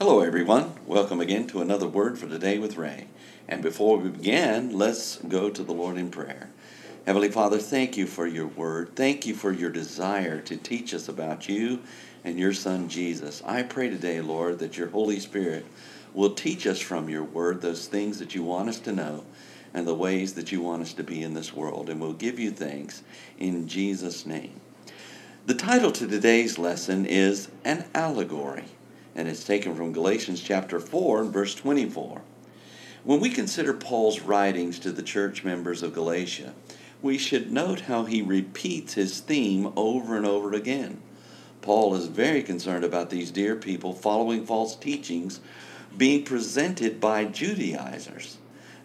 Hello, everyone. Welcome again to another Word for Today with Ray. And before we begin, let's go to the Lord in prayer. Heavenly Father, thank you for your word. Thank you for your desire to teach us about you and your Son Jesus. I pray today, Lord, that your Holy Spirit will teach us from your word those things that you want us to know and the ways that you want us to be in this world. And we'll give you thanks in Jesus' name. The title to today's lesson is An Allegory, and it's taken from Galatians chapter 4 and verse 24. When we consider Paul's writings to the church members of Galatia, we should note how he repeats his theme over and over again. Paul is very concerned about these dear people following false teachings being presented by Judaizers.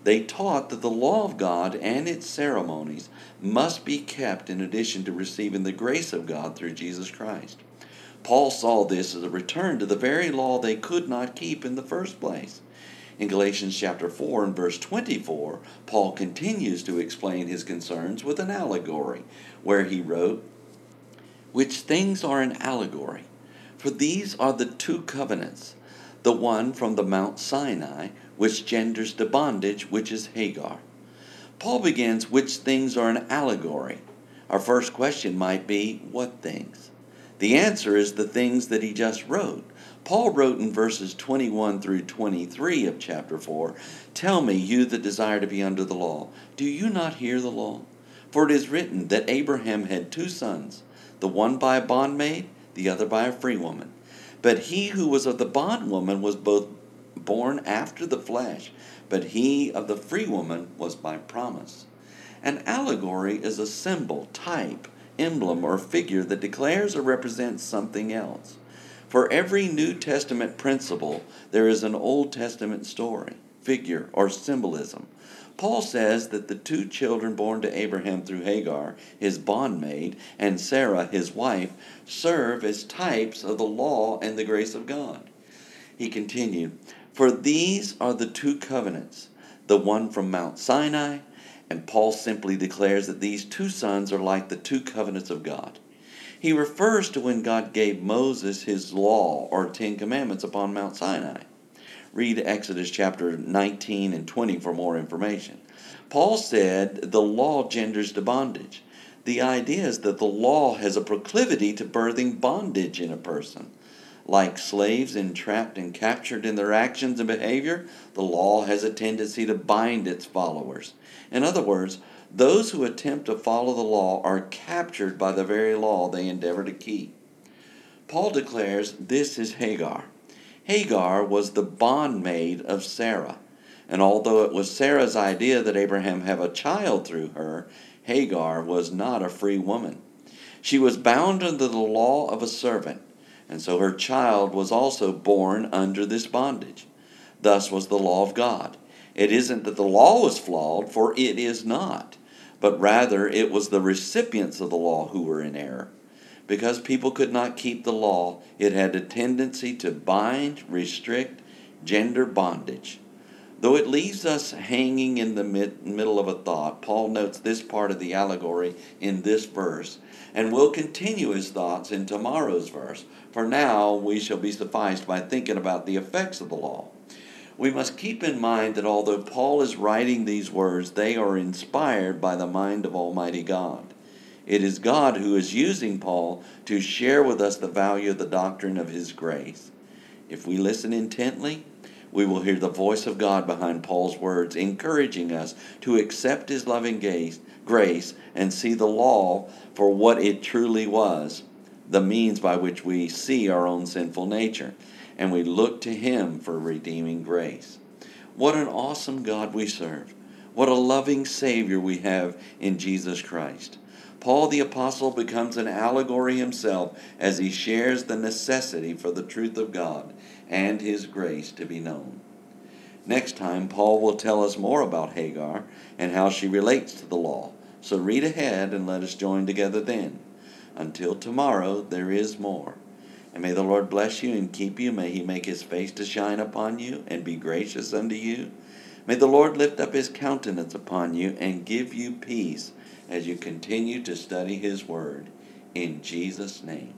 They taught that the law of God and its ceremonies must be kept in addition to receiving the grace of God through Jesus Christ. Paul saw this as a return to the very law they could not keep in the first place. In Galatians chapter 4 and verse 24, Paul continues to explain his concerns with an allegory, where he wrote, Which things are an allegory? For these are the two covenants, the one from the Mount Sinai, which genders the bondage, which is Hagar. Paul begins, Which things are an allegory? Our first question might be, What things? The answer is the things that he just wrote. Paul wrote in verses 21 through 23 of chapter 4 Tell me, you that desire to be under the law, do you not hear the law? For it is written that Abraham had two sons, the one by a bondmaid, the other by a free woman. But he who was of the bondwoman was both born after the flesh, but he of the free woman was by promise. An allegory is a symbol, type, emblem, or figure that declares or represents something else. For every New Testament principle, there is an Old Testament story, figure, or symbolism. Paul says that the two children born to Abraham through Hagar, his bondmaid, and Sarah, his wife, serve as types of the law and the grace of God. He continued, For these are the two covenants, the one from Mount Sinai, and Paul simply declares that these two sons are like the two covenants of God. He refers to when God gave Moses his law or Ten Commandments upon Mount Sinai. Read Exodus chapter 19 and 20 for more information. Paul said the law genders to bondage. The idea is that the law has a proclivity to birthing bondage in a person. Like slaves entrapped and captured in their actions and behavior, the law has a tendency to bind its followers. In other words, those who attempt to follow the law are captured by the very law they endeavor to keep. Paul declares this is Hagar. Hagar was the bondmaid of Sarah, and although it was Sarah's idea that Abraham have a child through her, Hagar was not a free woman. She was bound under the law of a servant, and so her child was also born under this bondage. Thus was the law of God. It isn't that the law was flawed, for it is not but rather it was the recipients of the law who were in error. Because people could not keep the law, it had a tendency to bind, restrict, gender bondage. Though it leaves us hanging in the mid- middle of a thought, Paul notes this part of the allegory in this verse, and will continue his thoughts in tomorrow's verse. For now, we shall be sufficed by thinking about the effects of the law we must keep in mind that although Paul is writing these words, they are inspired by the mind of Almighty God. It is God who is using Paul to share with us the value of the doctrine of his grace. If we listen intently, we will hear the voice of God behind Paul's words, encouraging us to accept his loving grace and see the law for what it truly was, the means by which we see our own sinful nature and we look to Him for redeeming grace. What an awesome God we serve. What a loving Savior we have in Jesus Christ. Paul the Apostle becomes an allegory himself as he shares the necessity for the truth of God and His grace to be known. Next time, Paul will tell us more about Hagar and how she relates to the law. So read ahead and let us join together then. Until tomorrow, there is more. And may the Lord bless you and keep you. May he make his face to shine upon you and be gracious unto you. May the Lord lift up his countenance upon you and give you peace as you continue to study his word. In Jesus' name.